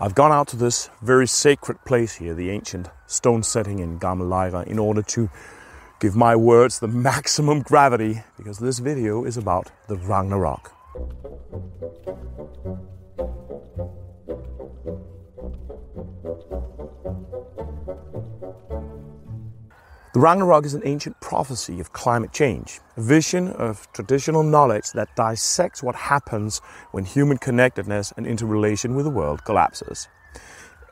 I've gone out to this very sacred place here, the ancient stone setting in Gamle Lejre, in order to give my words the maximum gravity because this video is about the Ragnarok. The Ragnarok is an ancient prophecy of climate change, a vision of traditional knowledge that dissects what happens when human connectedness and interrelation with the world collapses.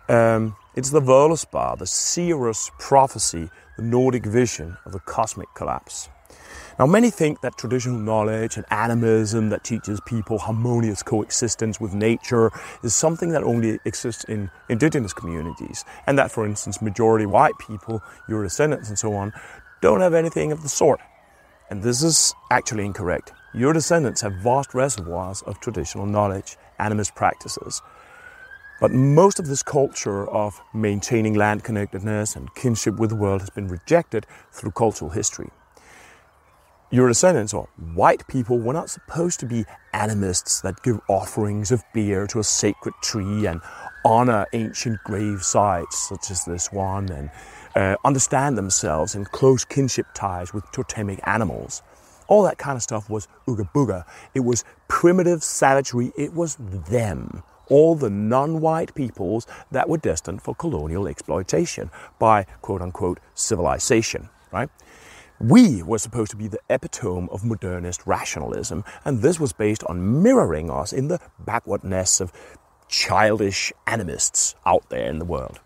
Um, it's the Völuspá, the seeress prophecy, the Nordic vision of the cosmic collapse. Now, many think that traditional knowledge and animism that teaches people harmonious coexistence with nature is something that only exists in indigenous communities, and that, for instance, majority white people, your descendants, and so on, don't have anything of the sort. And this is actually incorrect. Your descendants have vast reservoirs of traditional knowledge, animist practices. But most of this culture of maintaining land connectedness and kinship with the world has been rejected through cultural history your descendants or white people were not supposed to be animists that give offerings of beer to a sacred tree and honor ancient grave sites such as this one and uh, understand themselves in close kinship ties with totemic animals. All that kind of stuff was ooga booga. It was primitive savagery. It was them. All the non white peoples that were destined for colonial exploitation by quote unquote civilization, right? We were supposed to be the epitome of modernist rationalism, and this was based on mirroring us in the backwardness of childish animists out there in the world.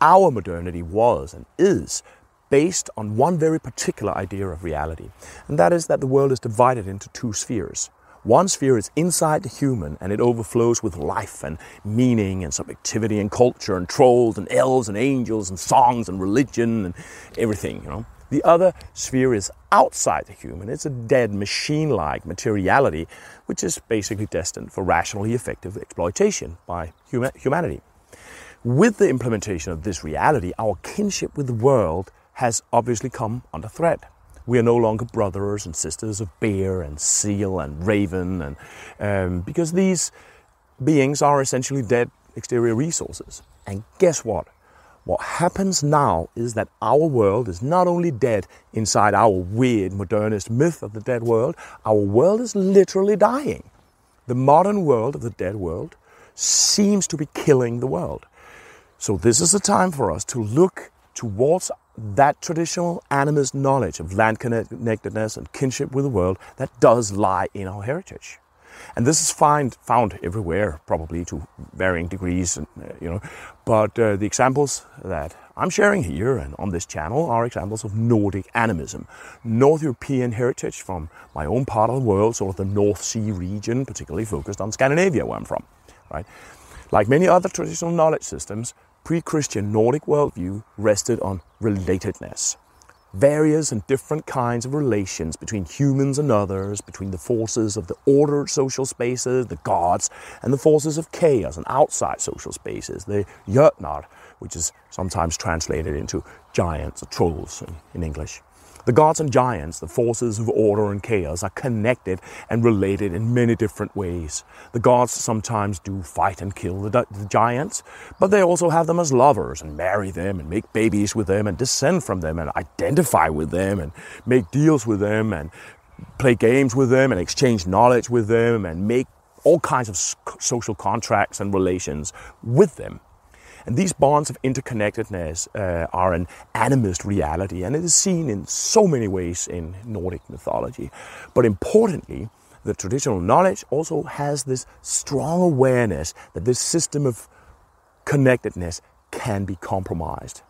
Our modernity was and is based on one very particular idea of reality, and that is that the world is divided into two spheres. One sphere is inside the human and it overflows with life and meaning and subjectivity and culture and trolls and elves and angels and songs and religion and everything, you know. The other sphere is outside the human. It's a dead machine like materiality, which is basically destined for rationally effective exploitation by humanity. With the implementation of this reality, our kinship with the world has obviously come under threat. We are no longer brothers and sisters of bear and seal and raven, and um, because these beings are essentially dead exterior resources. And guess what? What happens now is that our world is not only dead inside our weird modernist myth of the dead world, our world is literally dying. The modern world of the dead world seems to be killing the world. So, this is a time for us to look towards that traditional animist knowledge of land connectedness and kinship with the world that does lie in our heritage. And this is find, found everywhere, probably to varying degrees, and, uh, you know. But uh, the examples that I'm sharing here and on this channel are examples of Nordic animism, North European heritage from my own part of the world, sort of the North Sea region, particularly focused on Scandinavia, where I'm from, right? Like many other traditional knowledge systems, pre-Christian Nordic worldview rested on relatedness various and different kinds of relations between humans and others, between the forces of the ordered social spaces, the gods, and the forces of chaos and outside social spaces, the Jötnar, which is sometimes translated into giants or trolls in, in English. The gods and giants, the forces of order and chaos, are connected and related in many different ways. The gods sometimes do fight and kill the, the, giants, but they also have them as lovers and marry them and make babies with them and descend from them and identify with them and make deals with them and play games with them and exchange knowledge with them and make all kinds of social contracts and relations with them. And these bonds of interconnectedness uh, are an animist reality, and it is seen in so many ways in Nordic mythology. But importantly, the traditional knowledge also has this strong awareness that this system of connectedness can be compromised.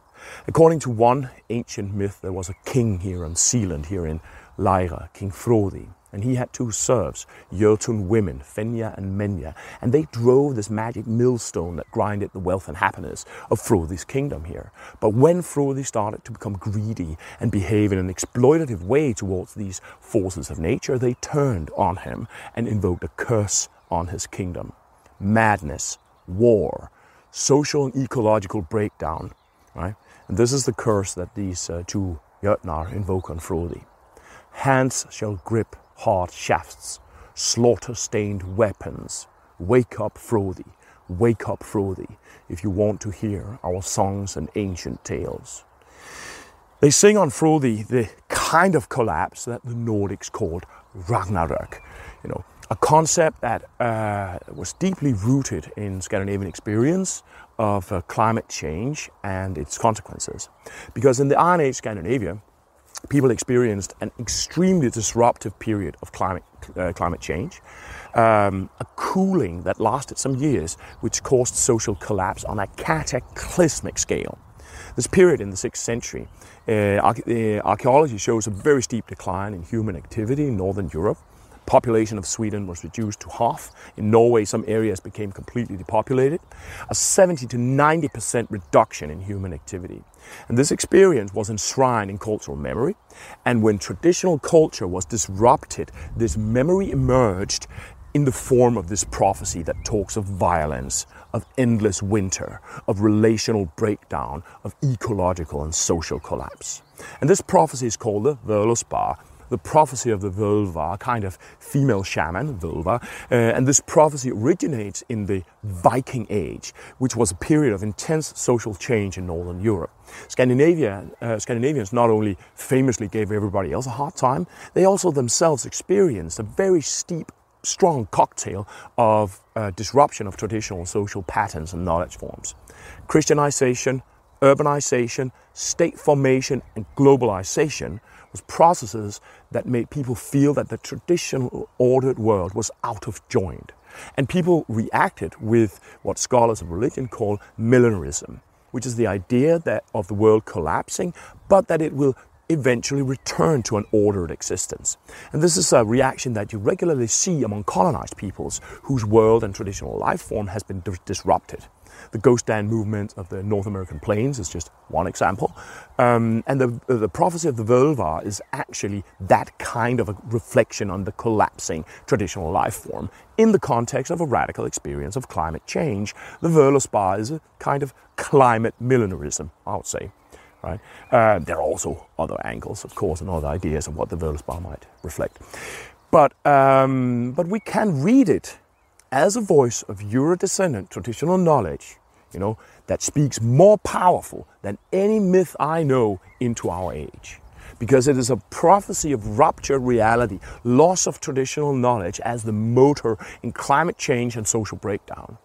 According to one ancient myth, there was a king here on Sealand, here in Lejre, King Frodi and he had two serfs, Jotun women, Fenja and Menja, and they drove this magic millstone that grinded the wealth and happiness of Frodi's kingdom here. But when Frodi started to become greedy and behave in an exploitative way towards these forces of nature, they turned on him and invoked a curse on his kingdom. Madness, war, social and ecological breakdown, right? And this is the curse that these uh, two Jötnar invoke on Frodi. Hands shall grip hard shafts, slaughter stained weapons. Wake up, Frodi. Wake up, Frodi, if you want to hear our songs and ancient tales. They sing on Frodi the kind of collapse that the Nordics called Ragnarök. You know, a concept that uh, was deeply rooted in Scandinavian experience of uh, climate change and its consequences. Because in the Iron Age Scandinavia, people experienced an extremely disruptive period of climate, uh, climate change, um, a cooling that lasted some years, which caused social collapse on a cataclysmic scale. This period in the 6th century, uh, uh, archaeology shows a very steep decline in human activity in Northern Europe population of Sweden was reduced to half. In Norway, some areas became completely depopulated. A 70 to 90% reduction in human activity. And this experience was enshrined in cultural memory. And when traditional culture was disrupted, this memory emerged in the form of this prophecy that talks of violence, of endless winter, of relational breakdown, of ecological and social collapse. And this prophecy is called the Völuspá, the prophecy of the Völva, kind of female shaman, Völva. Uh, and this prophecy originates in the Viking Age, which was a period of intense social change in Northern Europe. Scandinavia, uh, Scandinavians not only famously gave everybody else a hard time, they also themselves experienced a very steep strong cocktail of uh, disruption of traditional social patterns and knowledge forms. Christianization, urbanization, state formation, and globalization was processes that made people feel that the traditional ordered world was out of joint. And people reacted with what scholars of religion call millenarism, which is the idea that of the world collapsing, but that it will eventually return to an ordered existence. And this is a reaction that you regularly see among colonized peoples whose world and traditional life form has been disrupted. The ghost dance movement of the North American plains is just one example. Um, and the, the prophecy of the Völva is actually that kind of a reflection on the collapsing traditional life form in the context of a radical experience of climate change. The Völuspá is a kind of climate millenarism, I would say. Right? Uh, there are also other angles, of course, and other ideas of what the Völuspá might reflect. But, um, but we can read it as a voice of Euro-descendant traditional knowledge, you know, that speaks more powerful than any myth I know into our age. Because it is a prophecy of ruptured reality, loss of traditional knowledge as the motor in climate change and social breakdown.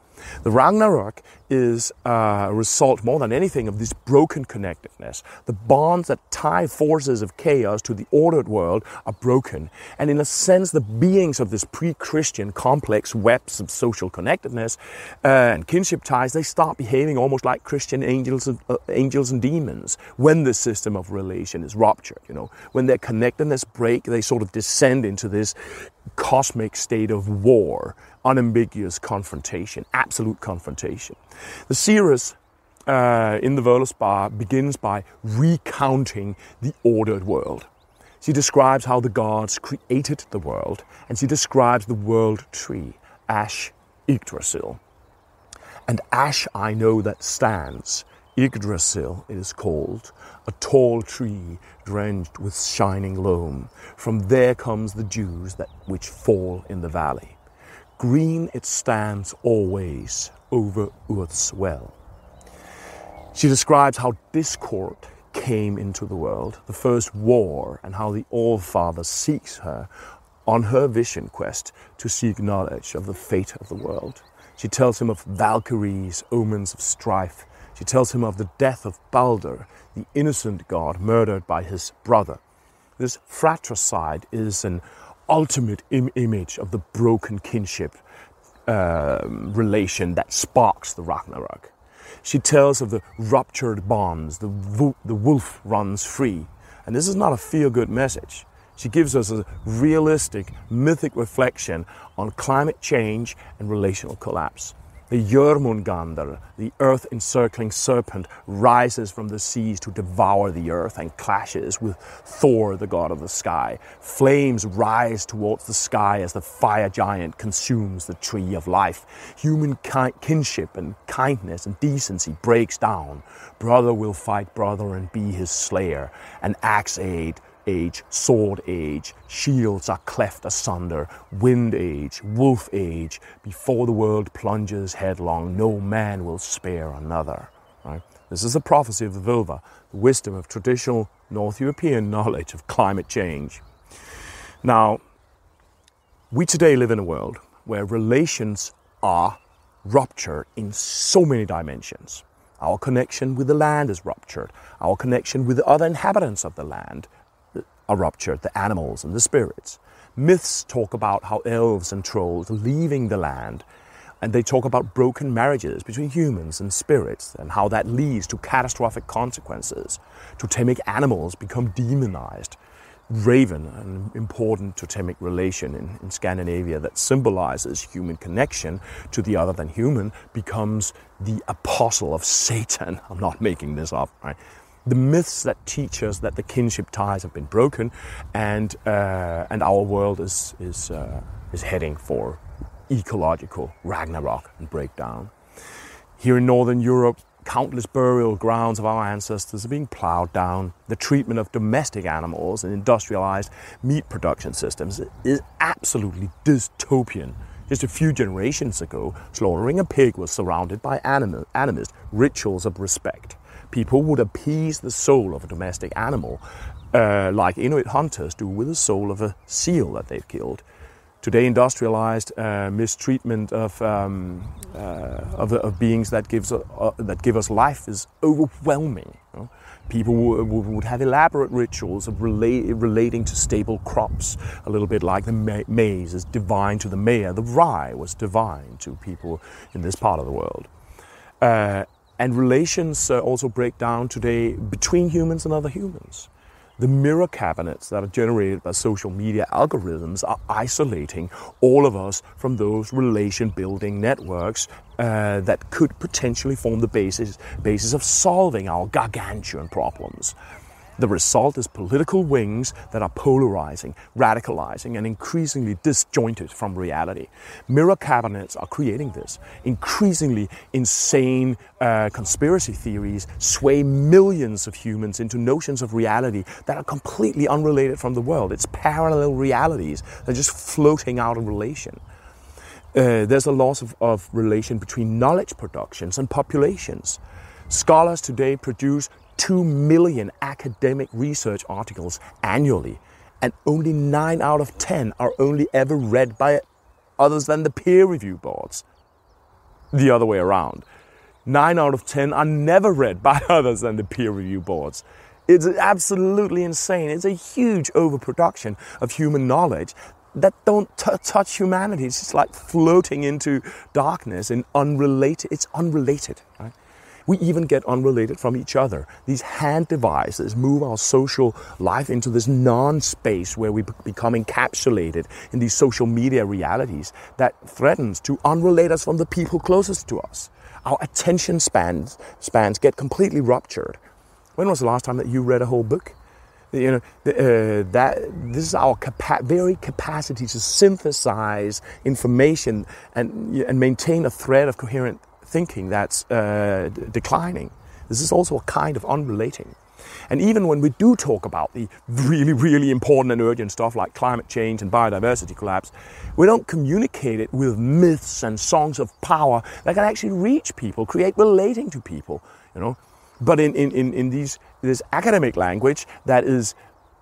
The Ragnarok is a result more than anything of this broken connectedness. The bonds that tie forces of chaos to the ordered world are broken. And in a sense, the beings of this pre-Christian complex webs of social connectedness uh, and kinship ties, they start behaving almost like Christian angels and, uh, angels and demons when the system of relation is ruptured. You know, when their connectedness break, they sort of descend into this cosmic state of war, unambiguous confrontation, absolute confrontation. The seeress uh, in the Völuspá begins by recounting the ordered world. She describes how the gods created the world, and she describes the world tree, Ash Yggdrasil. And ash I know that stands, Yggdrasil it is called, a tall tree drenched with shining loam. From there comes the dews that which fall in the valley. Green it stands always over Earth's well. She describes how discord came into the world, the first war, and how the All Father seeks her on her vision quest to seek knowledge of the fate of the world. She tells him of Valkyries, omens of strife. She tells him of the death of Balder, the innocent god murdered by his brother. This fratricide is an ultimate Im- image of the broken kinship uh, relation that sparks the Ragnarok. She tells of the ruptured bonds, the, vo- the wolf runs free. And this is not a feel good message. She gives us a realistic, mythic reflection on climate change and relational collapse. The Jörmungandr, the earth encircling serpent, rises from the seas to devour the earth and clashes with Thor, the god of the sky. Flames rise towards the sky as the fire giant consumes the tree of life. Human ki- kinship and kindness and decency breaks down. Brother will fight brother and be his slayer. An axe aid age, sword age, shields are cleft asunder, wind age, wolf age. Before the world plunges headlong, no man will spare another. Right? This is the prophecy of the Völva, the wisdom of traditional North European knowledge of climate change. Now, we today live in a world where relations are ruptured in so many dimensions. Our connection with the land is ruptured. Our connection with the other inhabitants of the land are ruptured, the animals and the spirits. Myths talk about how elves and trolls leaving the land, and they talk about broken marriages between humans and spirits and how that leads to catastrophic consequences. Totemic animals become demonized raven, an important totemic relation in, in, Scandinavia that symbolizes human connection to the other than human, becomes the apostle of Satan. I'm not making this up, right? The myths that teach us that the kinship ties have been broken, and uh, and our world is is uh, is heading for ecological ragnarok and breakdown. Here in Northern Europe, countless burial grounds of our ancestors are being plowed down. The treatment of domestic animals and industrialized meat production systems is absolutely dystopian. Just a few generations ago, slaughtering a pig was surrounded by anim- animist rituals of respect. People would appease the soul of a domestic animal, uh, like Inuit hunters do with the soul of a seal that they've killed today industrialized uh, mistreatment of, um, uh, of, of, beings that, gives, uh, that give us life is overwhelming. You know? People would have elaborate rituals of relating to stable crops, a little bit like the ma- maize is divine to the Maya. The rye was divine to people in this part of the world. Uh, and relations uh, also break down today between humans and other humans. The mirror cabinets that are generated by social media algorithms are isolating all of us from those relation building networks uh, that could potentially form the basis, basis of solving our gargantuan problems. The result is political wings that are polarizing, radicalizing, and increasingly disjointed from reality. Mirror cabinets are creating this. Increasingly insane uh, conspiracy theories sway millions of humans into notions of reality that are completely unrelated from the world. It's parallel realities that are just floating out of relation. Uh, there's a loss of, of relation between knowledge productions and populations. Scholars today produce 2 million academic research articles annually, and only 9 out of 10 are only ever read by others than the peer review boards. The other way around. 9 out of 10 are never read by others than the peer review boards. It's absolutely insane. It's a huge overproduction of human knowledge that don't t- touch humanity. It's just like floating into darkness and unrelated. It's unrelated, right? We even get unrelated from each other. These hand devices move our social life into this non space where we become encapsulated in these social media realities that threatens to unrelate us from the people closest to us. Our attention spans, spans get completely ruptured. When was the last time that you read a whole book? you know uh, that this is our capa- very capacity to synthesize information and and maintain a thread of coherent thinking that's uh, declining. This is also a kind of unrelating. And even when we do talk about the really, really important and urgent stuff like climate change and biodiversity collapse, we don't communicate it with myths and songs of power that can actually reach people, create relating to people, you know. But in, in, in, in these, this academic language that is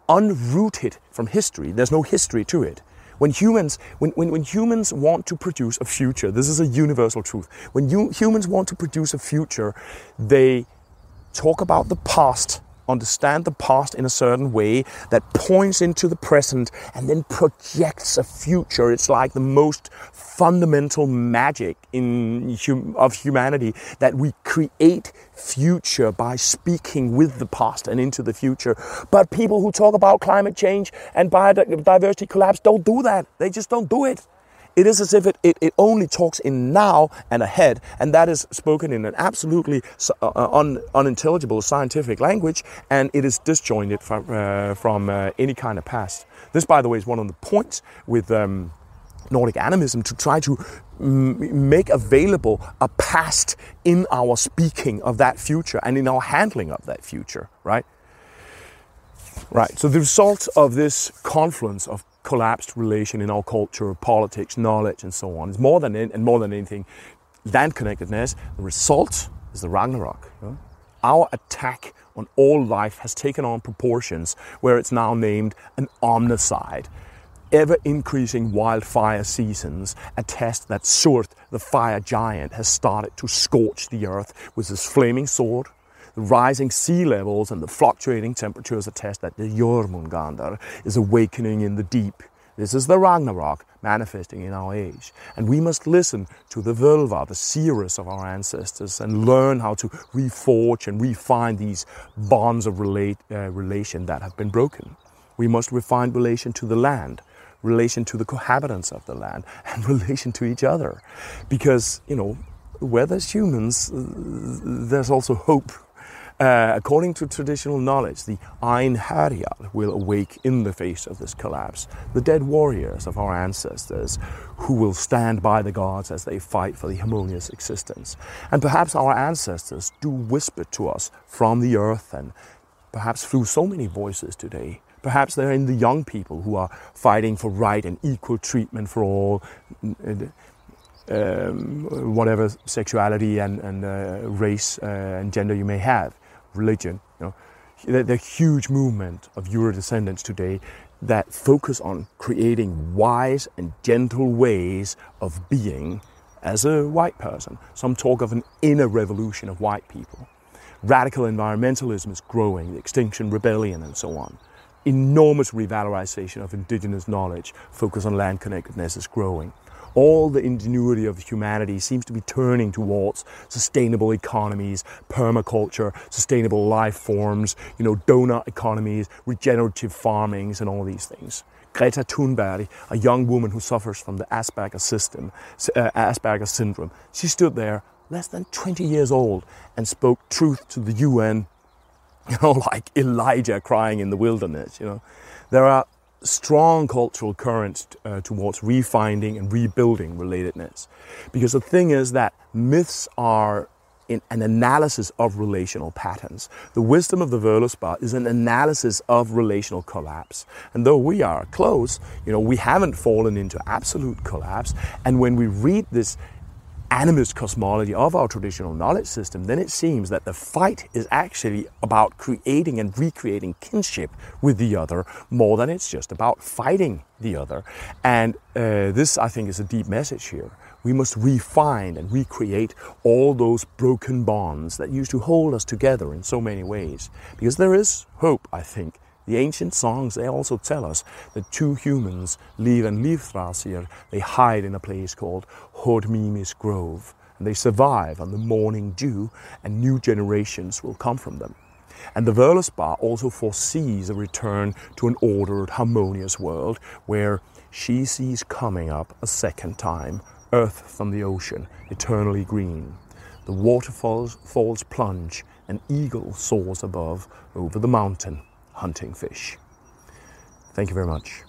unrooted from history, there's no history to it. When humans, when, when, when humans want to produce a future, this is a universal truth. When you, humans want to produce a future, they talk about the past understand the past in a certain way that points into the present and then projects a future. It's like the most fundamental magic in hum- of humanity that we create future by speaking with the past and into the future. But people who talk about climate change and biodiversity collapse don't do that. They just don't do it. It is as if it, it, it only talks in now and ahead, and that is spoken in an absolutely uh, uh, un, unintelligible scientific language, and it is disjointed from, uh, from uh, any kind of past. This, by the way, is one of the points with um, Nordic animism to try to make available a past in our speaking of that future and in our handling of that future, right? Right, so the result of this confluence of collapsed relation in our culture, politics, knowledge, and so on It's more than and more than anything, land connectedness. The result is the Ragnarok. Know? Our attack on all life has taken on proportions where it's now named an omnicide. Ever increasing wildfire seasons attest that Surt, the fire giant, has started to scorch the earth with his flaming sword. The rising sea levels and the fluctuating temperatures attest that the Jormungandr is awakening in the deep. This is the Ragnarok manifesting in our age. And we must listen to the Völva, the seers of our ancestors, and learn how to reforge and refine these bonds of relate, uh, relation that have been broken. We must refine relation to the land, relation to the cohabitants of the land, and relation to each other. Because, you know, where there's humans, there's also hope uh, according to traditional knowledge, the Einherjar will awake in the face of this collapse, the dead warriors of our ancestors who will stand by the gods as they fight for the harmonious existence. And perhaps our ancestors do whisper to us from the earth and perhaps through so many voices today. Perhaps they're in the young people who are fighting for right and equal treatment for all. Um, whatever sexuality and, and uh, race uh, and gender you may have religion. You know, the, huge movement of Euro descendants today that focus on creating wise and gentle ways of being as a white person. Some talk of an inner revolution of white people. Radical environmentalism is growing, the Extinction Rebellion, and so on. Enormous revalorization of indigenous knowledge, focus on land connectedness is growing all the ingenuity of humanity seems to be turning towards sustainable economies, permaculture, sustainable life forms, you know, donut economies, regenerative farmings, and all these things. Greta Thunberg, a young woman who suffers from the Asperger system, uh, Asperger syndrome, she stood there less than 20 years old and spoke truth to the UN, you know, like Elijah crying in the wilderness, you know. There are strong cultural currents uh, towards refinding and rebuilding relatedness. Because the thing is that myths are in an analysis of relational patterns. The wisdom of the Völuspá is an analysis of relational collapse. And though we are close, you know, we haven't fallen into absolute collapse. And when we read this animist cosmology of our traditional knowledge system, then it seems that the fight is actually about creating and recreating kinship with the other more than it's just about fighting the other. And uh, this, I think, is a deep message here. We must refine and recreate all those broken bonds that used to hold us together in so many ways. Because there is hope, I think, the ancient songs, they also tell us that two humans, Liv and Livthrasir, they hide in a place called Hodmimis Grove. And they survive on the morning dew, and new generations will come from them. And the Völuspá also foresees a return to an ordered, harmonious world where she sees coming up a second time earth from the ocean, eternally green. The waterfalls falls plunge, an eagle soars above over the mountain hunting fish. Thank you very much.